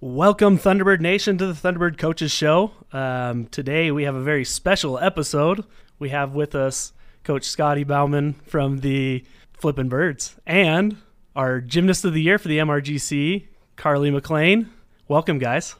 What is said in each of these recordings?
Welcome, Thunderbird Nation, to the Thunderbird Coaches Show. Um, today we have a very special episode. We have with us Coach Scotty Bauman from the Flippin' Birds and our Gymnast of the Year for the MRGC, Karley McClain. Welcome, guys.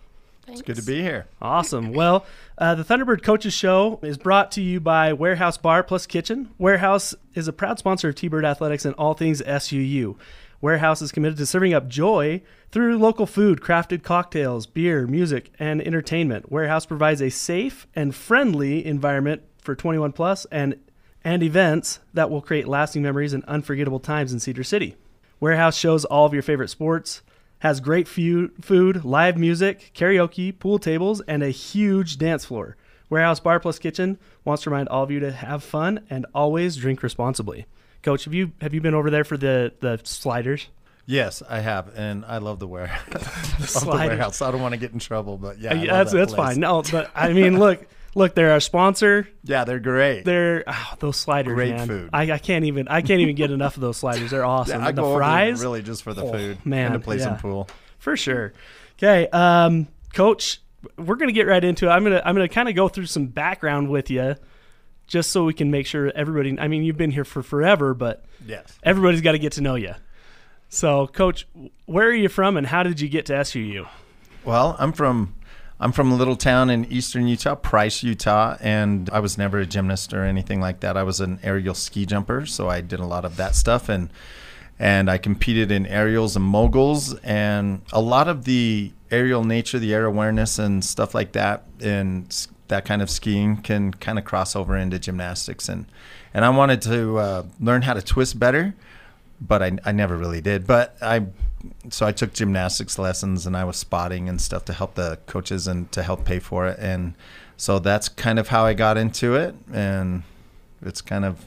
It's good to be here. Awesome. Well, uh, the Thunderbird Coaches Show is brought to you by Warehouse Bar Plus Kitchen. Warehouse is a proud sponsor of T Bird Athletics and all things SUU. Warehouse is committed to serving up joy through local food, crafted cocktails, beer, music, and entertainment. Warehouse provides a safe and friendly environment for 21 plus and and events that will create lasting memories and unforgettable times in Cedar City. Warehouse shows all of your favorite sports, has great food, live music, karaoke, pool tables, and a huge dance floor. Warehouse Bar Plus Kitchen wants to remind all of you to have fun and always drink responsibly. Coach, have you have you been over there for the the sliders? Yes, I have, and I love the warehouse. the, warehouse. I don't want to get in trouble, but yeah, that's that that's place. fine. No, but I mean, look, look, they're our sponsor. Yeah, they're great. They're oh, those sliders, Great man. food. I, I can't even I can't even get enough of those sliders. They're awesome. yeah, I the go fries, really just for the Oh, food man, and to play yeah. some pool. for sure. Okay, um, Coach, we're gonna get right into it. I'm gonna I'm gonna kind of go through some background with you, just so we can make sure everybody. I mean, you've been here for forever, but Yes. everybody's got to get to know you. So, Coach, where are you from, and how did you get to SUU? Well, I'm from I'm from a little town in eastern Utah, Price, Utah, and I was never a gymnast or anything like that. I was an aerial ski jumper, so I did a lot of that stuff and and I competed in aerials and moguls and a lot of the aerial nature, the air awareness and stuff like that and that kind of skiing can kind of cross over into gymnastics and and I wanted to uh, learn how to twist better but I, I never really did. But I, so I took gymnastics lessons and I was spotting and stuff to help the coaches and to help pay for it. And so that's kind of how I got into it. And it's kind of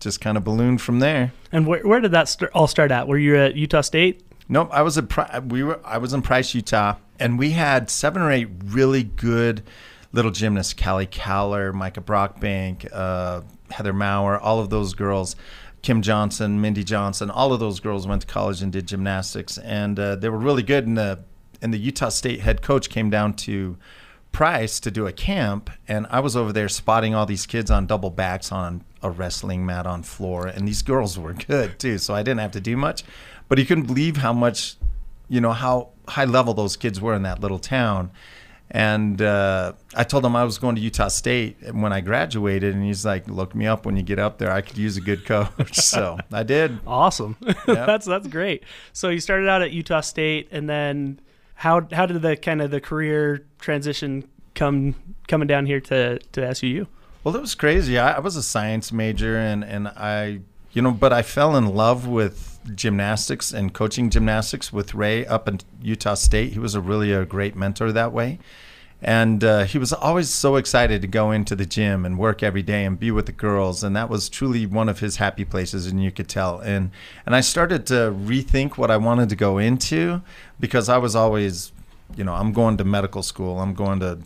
just kind of ballooned from there. And where, where did that st- all start at? Were you at Utah State? Nope, I was a Pri- we were I was in Price, Utah, and we had seven or eight really good little gymnasts: Callie Cowler, Micah Brockbank, uh, Heather Maurer, all of those girls. Kim Johnson, Mindy Johnson, all of those girls went to college and did gymnastics, and uh, they were really good. And the and the Utah State head coach came down to Price to do a camp, and I was over there spotting all these kids on double backs on a wrestling mat on floor, and these girls were good too. So I didn't have to do much, but you couldn't believe how much, you know, how high level those kids were in that little town. And uh, I told him I was going to Utah State when I graduated, and he's like, "Look me up when you get up there. I could use a good coach." so I did. Awesome. that's that's great. So you started out at Utah State, and then how how did the kind of the career transition come coming down here to to SUU? Well, it was crazy. I, I was a science major, and and I, you know, but I fell in love with gymnastics and coaching gymnastics with Ray up in Utah State. He was a really a great mentor that way, and uh, he was always so excited to go into the gym and work every day and be with the girls, and that was truly one of his happy places, and you could tell. And and I started to rethink what I wanted to go into because I was always, you know, I'm going to medical school. I'm going to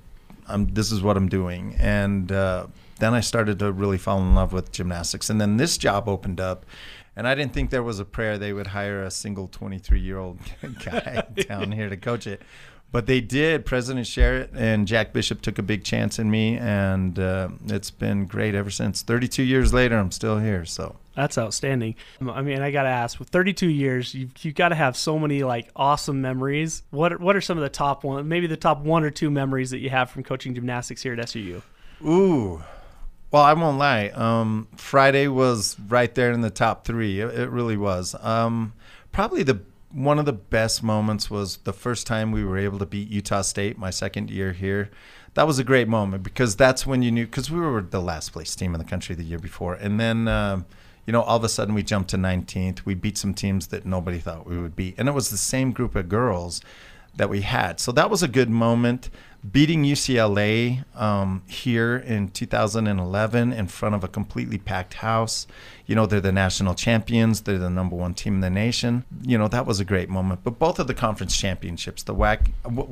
I'm, this is what I'm doing. And uh, then I started to really fall in love with gymnastics. And then this job opened up. And I didn't think there was a prayer they would hire a single 23 year old guy down here to coach it. But they did. President Sherratt and Jack Bishop took a big chance in me. And uh, it's been great ever since. 32 years later, I'm still here. So. That's outstanding. I mean, I got to ask, with 32 years, you've, you've got to have so many like awesome memories. What are, what are some of the top one, maybe the top one or two memories that you have from coaching gymnastics here at SUU? Ooh. Well, I won't lie. Um, Friday was right there in the top three. It, it really was. Um, probably the one of the best moments was the first time we were able to beat Utah State my second year here. That was a great moment because that's when you knew because we were the last place team in the country the year before, and then um, you know all of a sudden we jumped to 19th. We beat some teams that nobody thought we would beat, and it was the same group of girls that we had. So that was a good moment. Beating UCLA um, here in 2011 in front of a completely packed house. You know, they're the national champions. They're the number one team in the nation. You know, that was a great moment. But both of the conference championships, the WAC,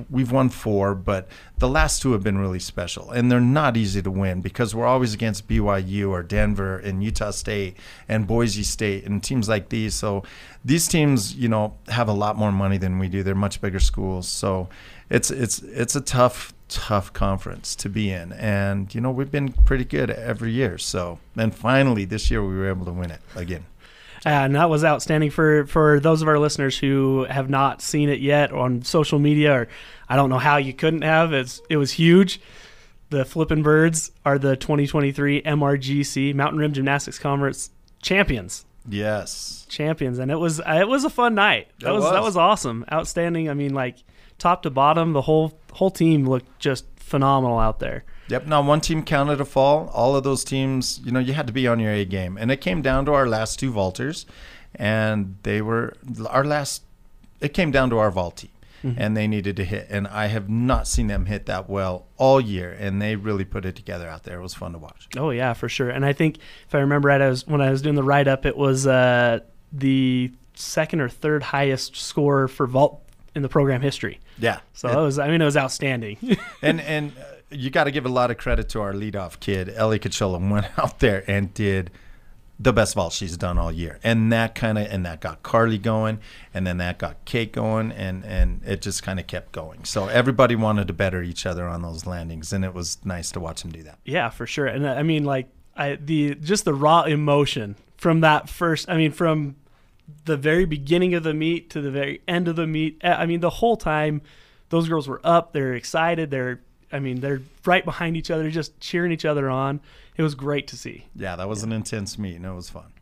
we've won four, but the last two have been really special. And they're not easy to win because we're always against BYU or Denver and Utah State and Boise State and teams like these. So these teams, you know, have a lot more money than we do. They're much bigger schools. So it's it's it's a tough tough conference to be in. And you know we've been pretty good every year. So and finally this year we were able to win it again. And that was outstanding for for those of our listeners who have not seen it yet on social media or I don't know how you couldn't have. It's it was huge. The flippin' birds are the 2023 MRGC Mountain Rim Gymnastics Conference champions. Yes. Champions. And it was it was a fun night. That was, was that was awesome. Outstanding. I mean like top to bottom, the whole whole team looked just phenomenal out there. Yep. Now one team counted a fall. All of those teams, you know, you had to be on your A game, and it came down to our last two vaulters, and they were our last. It came down to our vaultee. Mm-hmm. and they needed to hit. And I have not seen them hit that well all year, and they really put it together out there. It was fun to watch. Oh yeah, for sure. And I think if I remember right, I was when I was doing the write up, it was uh, the second or third highest score for vault in the program history. Yeah. So it, was. I mean, it was outstanding. and and uh, you got to give a lot of credit to our leadoff kid, Ellie Cachola, went out there and did the best vault she's done all year, and that kind of and that got Karley going, and then that got Kate going, and and it just kind of kept going. So everybody wanted to better each other on those landings, and it was nice to watch them do that. Yeah, for sure. And I mean, like I the just the raw emotion from that first. I mean, from the very beginning of the meet to the very end of the meet. I mean, the whole time those girls were up, they're excited, they're I mean, they're right behind each other, just cheering each other on. It was great to see. Yeah, that was yeah. an intense meet, and it was fun.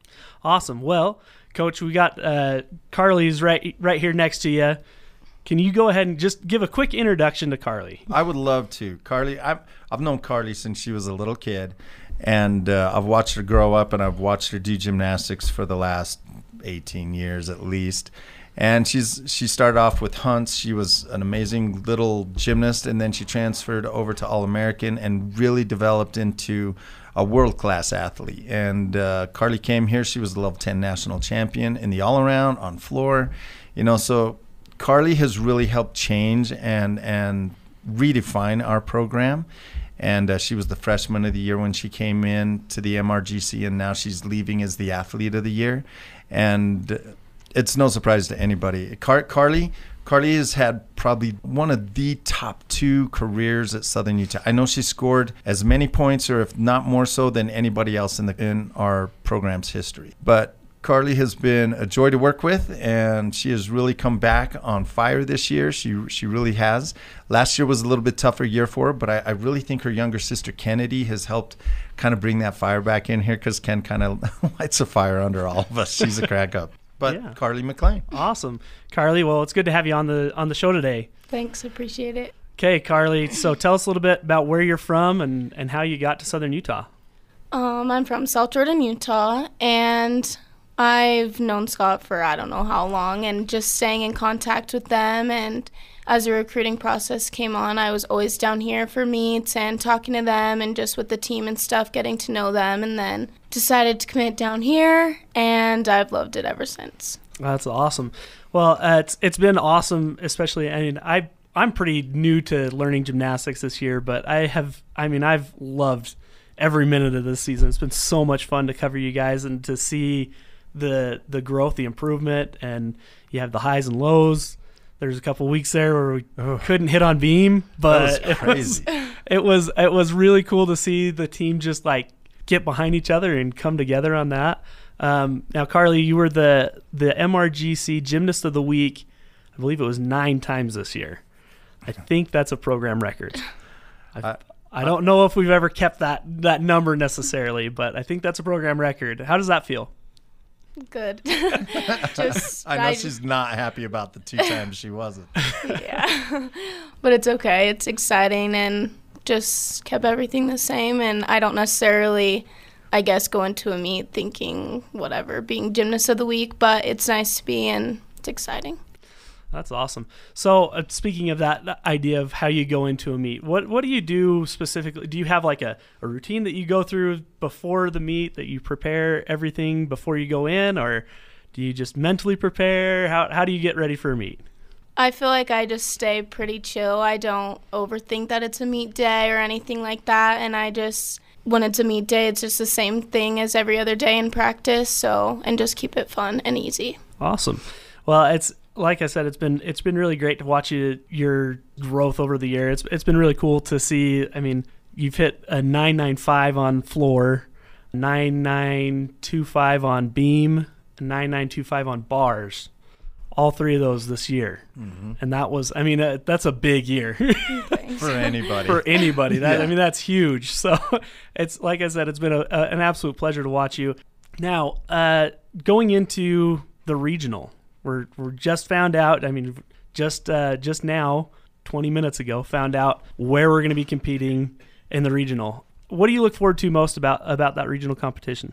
Awesome. Well, Coach, we got uh, Karley's right right here next to you. Can you go ahead and just give a quick introduction to Karley? I would love to. Karley, I've I've known Karley since she was a little kid, and uh, I've watched her grow up, and I've watched her do gymnastics for the last 18 years at least. And she's she started off with Hunts. She was an amazing little gymnast, and then she transferred over to All American and really developed into a world class athlete. And uh, Karley came here. She was the level 10 national champion in the all around on floor. You know, so Karley has really helped change and and redefine our program and uh, she was the freshman of the year when she came in to the MRGC, and now she's leaving as the athlete of the year. And it's no surprise to anybody. Car- Karley, Karley has had probably one of the top two careers at Southern Utah. I know she scored as many points, or if not more so, than anybody else in the in our program's history. But Karley has been a joy to work with, and she has really come back on fire this year. She she really has. Last year was a little bit tougher year for her, but I, I really think her younger sister Kennedy has helped kind of bring that fire back in here because Ken kind of lights a fire under all of us. She's a crack up. But yeah. Karley McClain, awesome, Karley. Well, it's good to have you on the on the show today. Thanks, appreciate it. Okay, Karley. So tell us a little bit about where you're from and and how you got to Southern Utah. Um, I'm from South Jordan, Utah, and I've known Scott for I don't know how long and just staying in contact with them and as the recruiting process came on, I was always down here for meets and talking to them and just with the team and stuff, getting to know them and then decided to commit down here and I've loved it ever since. That's awesome. Well, uh, it's it's been awesome, especially I mean I I'm pretty new to learning gymnastics this year, but I have I mean I've loved every minute of this season. It's been so much fun to cover you guys and to see the the growth, the improvement, and you have the highs and lows. There's a couple weeks there where we oh. couldn't hit on beam, but it was it was it was really cool to see the team just like get behind each other and come together on that. Um, now, Karley, you were the the MRGC Gymnast of the Week. I believe it was nine times this year. I think that's a program record. I, I don't know if we've ever kept that that number necessarily, but I think that's a program record. How does that feel? Good. Just I know I, she's not happy about the two times she wasn't. Yeah. but it's okay. It's exciting and just kept everything the same and I don't necessarily I guess go into a meet thinking whatever, being gymnast of the week, but it's nice to be and it's exciting. That's awesome. So, uh, speaking of that idea of how you go into a meet, what what do you do specifically? Do you have like a, a routine that you go through before the meet that you prepare everything before you go in, or do you just mentally prepare? How how do you get ready for a meet? I feel like I just stay pretty chill. I don't overthink that it's a meet day or anything like that, and I just when it's a meet day, it's just the same thing as every other day in practice. So, and just keep it fun and easy. Awesome. Well, it's like I said, it's been it's been really great to watch you your growth over the year. It's it's been really cool to see. I mean, you've hit a nine nine five on floor, nine nine two five on beam, nine nine two five on bars. All three of those this year, mm-hmm. and that was I mean uh, that's a big year for anybody. for anybody, that yeah. I mean that's huge. So it's like I said, it's been a, a, an absolute pleasure to watch you. Now, uh, going into the regional, we're we're just found out. I mean, just uh, just now, 20 minutes ago, found out where we're going to be competing in the regional. What do you look forward to most about about that regional competition?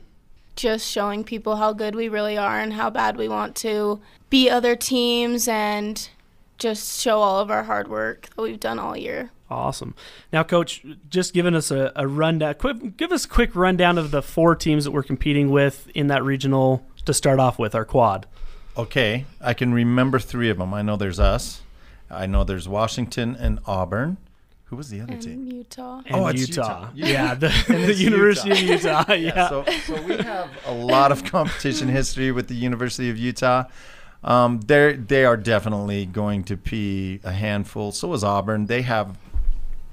Just showing people how good we really are and how bad we want to beat other teams and just show all of our hard work that we've done all year. Awesome. Now, Coach, just giving us a, a rundown. Quick, give us a quick rundown of the four teams that we're competing with in that regional to start off with, our quad. Okay, I can remember three of them. I know there's us. I know there's Washington and Auburn. Who was the other and team? Utah. And oh, Utah. Utah. Yeah, the, the University Utah. of Utah. Yeah. yeah. So, so we have a lot of competition history with the University of Utah. Um, they they are definitely going to be a handful. So is Auburn. They have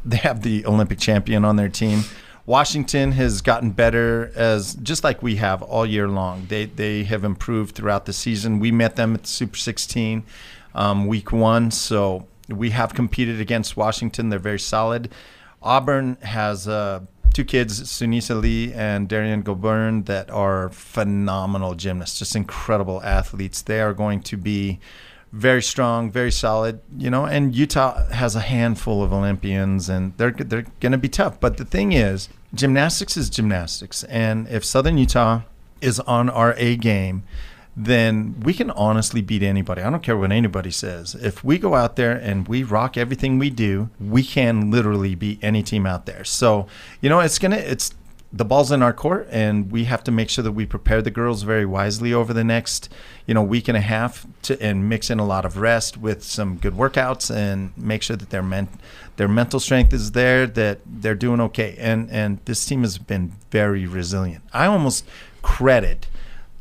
they have the Olympic champion on their team. Washington has gotten better as just like we have all year long. They they have improved throughout the season. We met them at the Super 16 um, week one, so we have competed against Washington. They're very solid. Auburn has uh, two kids, Sunisa Lee and Derrian Gobourne, that are phenomenal gymnasts, just incredible athletes. They are going to be very strong, very solid, you know. And Utah has a handful of Olympians, and they're they're going to be tough. But the thing is, gymnastics is gymnastics, and if Southern Utah is on our A game, then we can honestly beat anybody. I don't care what anybody says. If we go out there and we rock everything we do, we can literally beat any team out there. So, you know, it's gonna it's the ball's in our court, and we have to make sure that we prepare the girls very wisely over the next, you know, week and a half to and mix in a lot of rest with some good workouts and make sure that their men, their mental strength is there, that they're doing okay. And and this team has been very resilient. I almost credit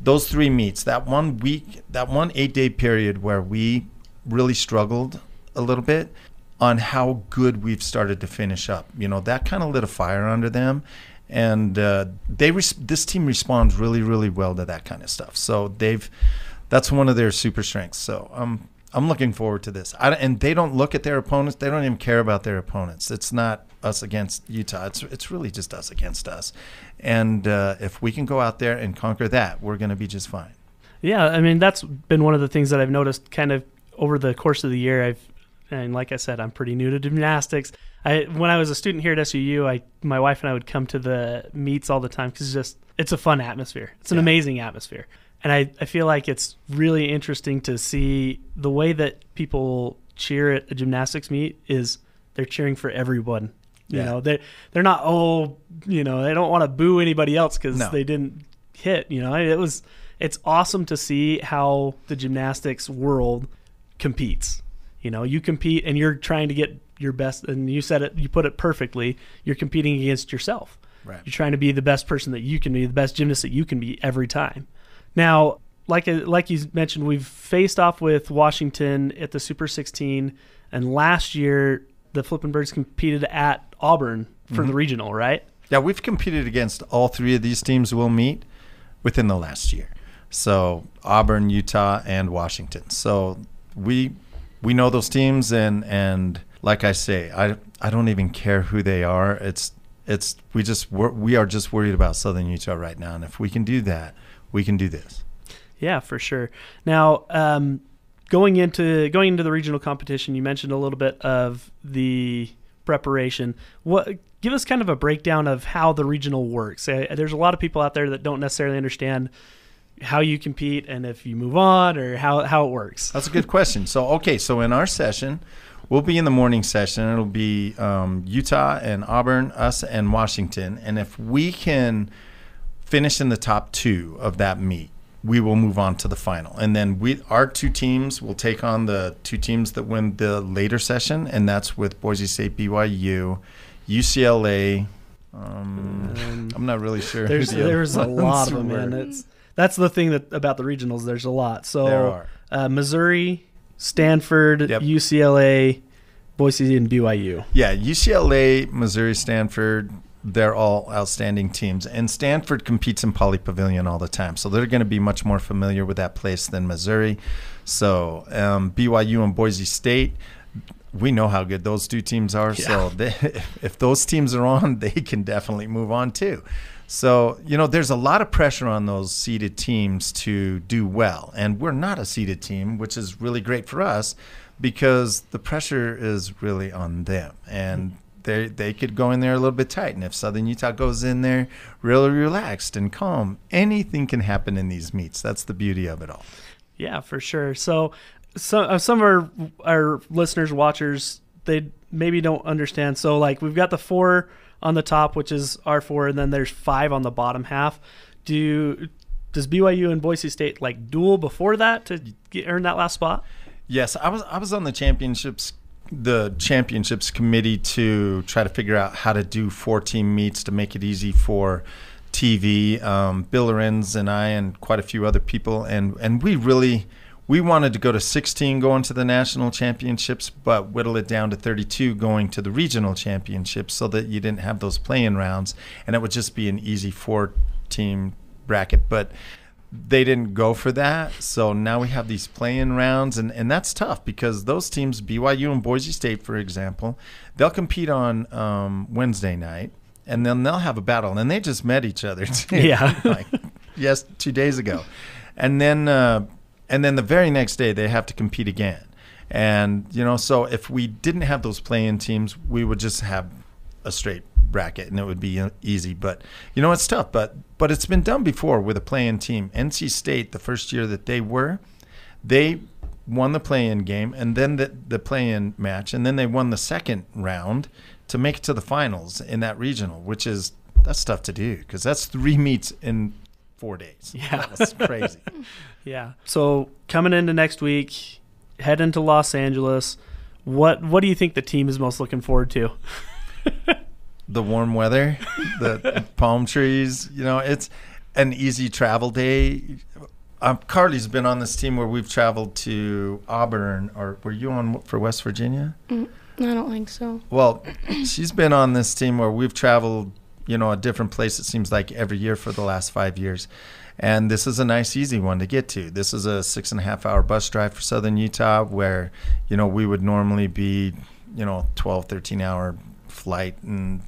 those three meets, that one week, that one eight day period where we really struggled a little bit on how good we've started to finish up. You know, that kind of lit a fire under them and uh, they res- this team responds really really well to that kind of stuff. So they've that's one of their super strengths. So um, I'm looking forward to this. I, and they don't look at their opponents. They don't even care about their opponents. It's not us against Utah. It's it's really just us against us. And uh, if we can go out there and conquer that, we're going to be just fine. Yeah, I mean that's been one of the things that I've noticed kind of over the course of the year. I've and like I said, I'm pretty new to gymnastics. I when I was a student here at SUU, I my wife and I would come to the meets all the time because it's just it's a fun atmosphere. It's an yeah. amazing atmosphere, and I I feel like it's really interesting to see the way that people cheer at a gymnastics meet is they're cheering for everyone. You yeah. know, they they're not oh you know they don't want to boo anybody else because no. they didn't hit. You know, it was it's awesome to see how the gymnastics world competes. You know, you compete and you're trying to get your best and you said it you put it perfectly you're competing against yourself. Right. you're trying to be the best person that you can be the best gymnast that you can be every time. Now like like you mentioned we've faced off with washington at the super 16 and last year the flippin' birds competed at auburn for mm-hmm. the regional right? Yeah we've competed against all three of these teams we'll meet within the last year. So auburn utah and washington. So we we know those teams and and like I say, I I don't even care who they are. It's it's we just we're, we are just worried about Southern Utah right now, and if we can do that, we can do this. Yeah, for sure. Now, um, going into going into the regional competition, you mentioned a little bit of the preparation. What give us kind of a breakdown of how the regional works? There's a lot of people out there that don't necessarily understand how you compete and if you move on or how how it works. That's a good question. So okay, so in our session, we'll be in the morning session. It'll be um, Utah and Auburn, us and Washington, and if we can finish in the top two of that meet, we will move on to the final. And then we our two teams will take on the two teams that win the later session, and that's with Boise State, BYU, UCLA. Um, Um, I'm not really sure. There's the there's a lot of them, were. man. It's that's the thing that about the regionals. There's a lot. So. Uh, Missouri, Stanford, Yep. UCLA, Boise, and BYU. Yeah, UCLA, Missouri, Stanford, they're all outstanding teams. And Stanford competes in Pauley Pavilion all the time. So they're going to be much more familiar with that place than Missouri. So um, BYU and Boise State, we know how good those two teams are. So they, if those teams are on, they can definitely move on too. So, you know, there's a lot of pressure on those seeded teams to do well. And we're not a seeded team, which is really great for us because the pressure is really on them. And they they could go in there a little bit tight. And if Southern Utah goes in there really relaxed and calm, anything can happen in these meets. That's the beauty of it all. Yeah, for sure. So some uh, some of our our listeners, watchers, they maybe don't understand. So like we've got the four on the top, which is R4, and then there's five on the bottom half. Do does BYU and Boise State like duel before that to get, earn that last spot? Yes, I was I was on the championships the championships committee to try to figure out how to do four team meets to make it easy for TV. Um, Bill Lorenz and I and quite a few other people, and and we really we wanted to go to 16 going to the national championships, but whittle it down to 32 going to the regional championships, so that you didn't have those playing rounds, and it would just be an easy four team bracket, but they didn't go for that. So now we have these playing rounds, and, and that's tough because those teams, BYU and Boise State, for example, they'll compete on um, Wednesday night, and then they'll have a battle. And they just met each other, too, Yeah. like yes, two days ago, and then uh, and then the very next day they have to compete again. And you know, so if we didn't have those play-in teams, we would just have a straight bracket and it would be uh, easy. But you know it's tough. But but it's been done before with a play-in team. Nc state the first year that they were they won the play-in game and then the, the play-in match. And then they won the second round to make it to the finals in that regional which is that's tough to do because that's three meets in four days Yeah. that's crazy Yeah. So coming into next week, head into Los Angeles. What what do you think the team is most looking forward to? the warm weather, the palm trees. You know, it's an easy travel day. Um, Karley's been on this team where we've traveled to Auburn, or were you on for West Virginia? I don't think so. Well, she's been on this team where we've traveled, you know, a different place. It seems like every year for the last five years. And this is a nice, easy one to get to. This is a six and a half hour bus drive for Southern Utah, where, you know, we would normally be, you know, 12, 13 hour flight and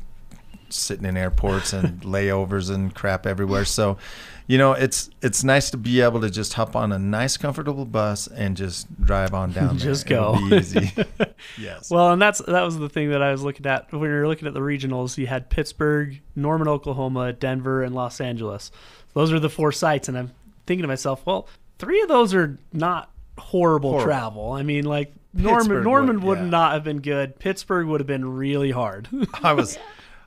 sitting in airports and layovers and crap everywhere. So, you know, it's it's nice to be able to just hop on a nice, comfortable bus and just drive on down there. Just go. be easy. yes. Well, and that's that was the thing that I was looking at when we were looking at the regionals. You had Pittsburgh, Norman, Oklahoma, Denver, and Los Angeles. Those are the four sites, and I'm thinking to myself, well, three of those are not horrible, Horrible. travel. I mean, like Norman, Pittsburgh Norman would- would yeah. not have been good. Pittsburgh would have been really hard. I was,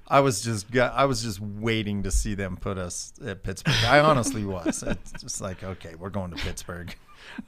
I was just, I was just waiting to see them put us at Pittsburgh. I honestly was. It's just like, okay, we're going to Pittsburgh.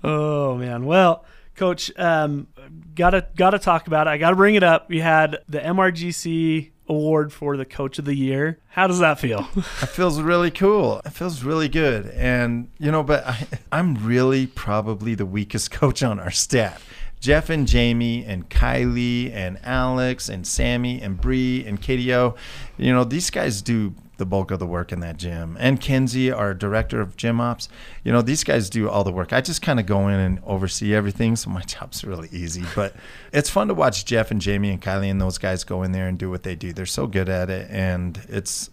Oh man. Well, coach, um, gotta gotta talk about it. I gotta bring it up. You had the MRGC award for the coach of the year. How does that feel? It feels really cool. It feels really good. And, you know, but I, I'm really probably the weakest coach on our staff. Jeff and Jamie and Kylie and Alex and Sammy and Bree and KDO, you know, these guys do the bulk of the work in that gym. And Kenzie, our director of gym ops, you know, these guys do all the work. I just kind of go in and oversee everything, so my job's really easy. But it's fun to watch Jeff and Jamie and Kylie and those guys go in there and do what they do. They're so good at it, and it's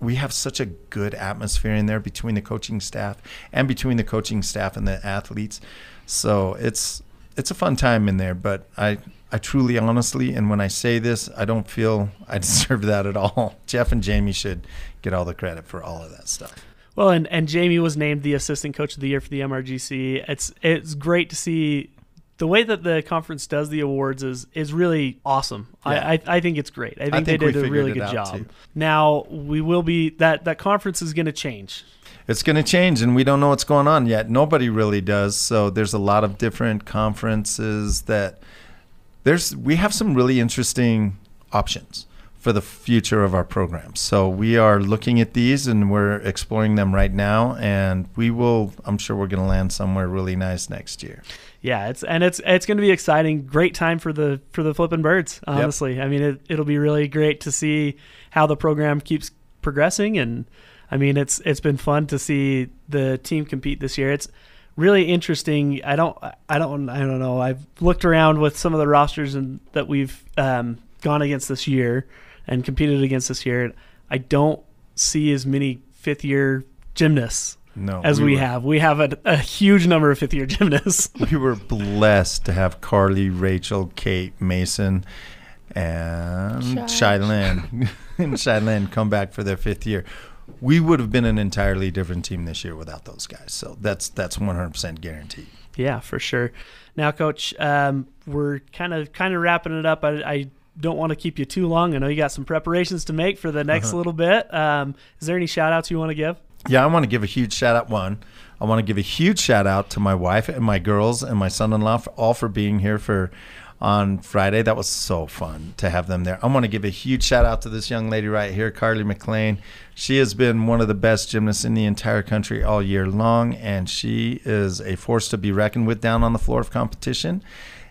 we have such a good atmosphere in there between the coaching staff and between the coaching staff and the athletes. So it's it's a fun time in there, but I I truly honestly and when I say this, I don't feel I deserve that at all. Jeff and Jamie should get all the credit for all of that stuff. Well, and, and Jamie was named the assistant coach of the year for the MRGC. It's it's great to see the way that the conference does the awards is is really awesome. Yeah. I, I I think it's great. I think, I think they did a really good job. too. Now we will be that that conference is going to change. It's going to change, and we don't know what's going on yet. Nobody really does. So there's a lot of different conferences that there's. We have some really interesting options for the future of our programs. So we are looking at these, and we're exploring them right now. And we will. I'm sure we're going to land somewhere really nice next year. Yeah, it's and it's it's going to be exciting. Great time for the for the flipping birds. Honestly, I mean it, it'll be really great to see how the program keeps progressing, and I mean it's it's been fun to see the team compete this year. It's really interesting. I don't I don't I don't know. I've looked around with some of the rosters and that we've um, gone against this year and competed against this year. I don't see as many fifth year gymnasts No, as we, were- have. We have a, a huge number of fifth year gymnasts. we were blessed to have Karley, Rachel, Kate, Mason, and Shy. Shylin and Shylin come back for their fifth year. We would have been an entirely different team this year without those guys. So that's that's 100% guaranteed. Yeah, for sure. Now, Coach, um, we're kind of kind of wrapping it up. I, I don't want to keep you too long. I know you got some preparations to make for the next Uh-huh. little bit. Um, is there any shout outs you want to give? Yeah, I want to give a huge shout out. One, I want to give a huge shout out to my wife and my girls and my son-in-law for all for being here for on Friday. That was so fun to have them there. I want to give a huge shout out to this young lady right here, Karley McClain. She has been one of the best gymnasts in the entire country all year long, and she is a force to be reckoned with down on the floor of competition.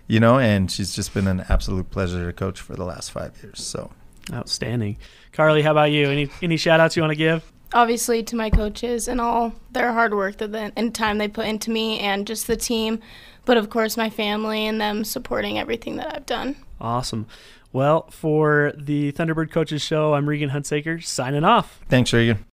You know, and she's just been an absolute pleasure to coach for the last five years. So Outstanding. Karley, how about you? Any any shout outs you want to give? Obviously, to my coaches and all their hard work that the, and time they put into me, and just the team, but of course my family and them supporting everything that I've done. Awesome. Well, for the Thunderbird Coaches Show, I'm Regan Hunsaker signing off. thanks, Regan.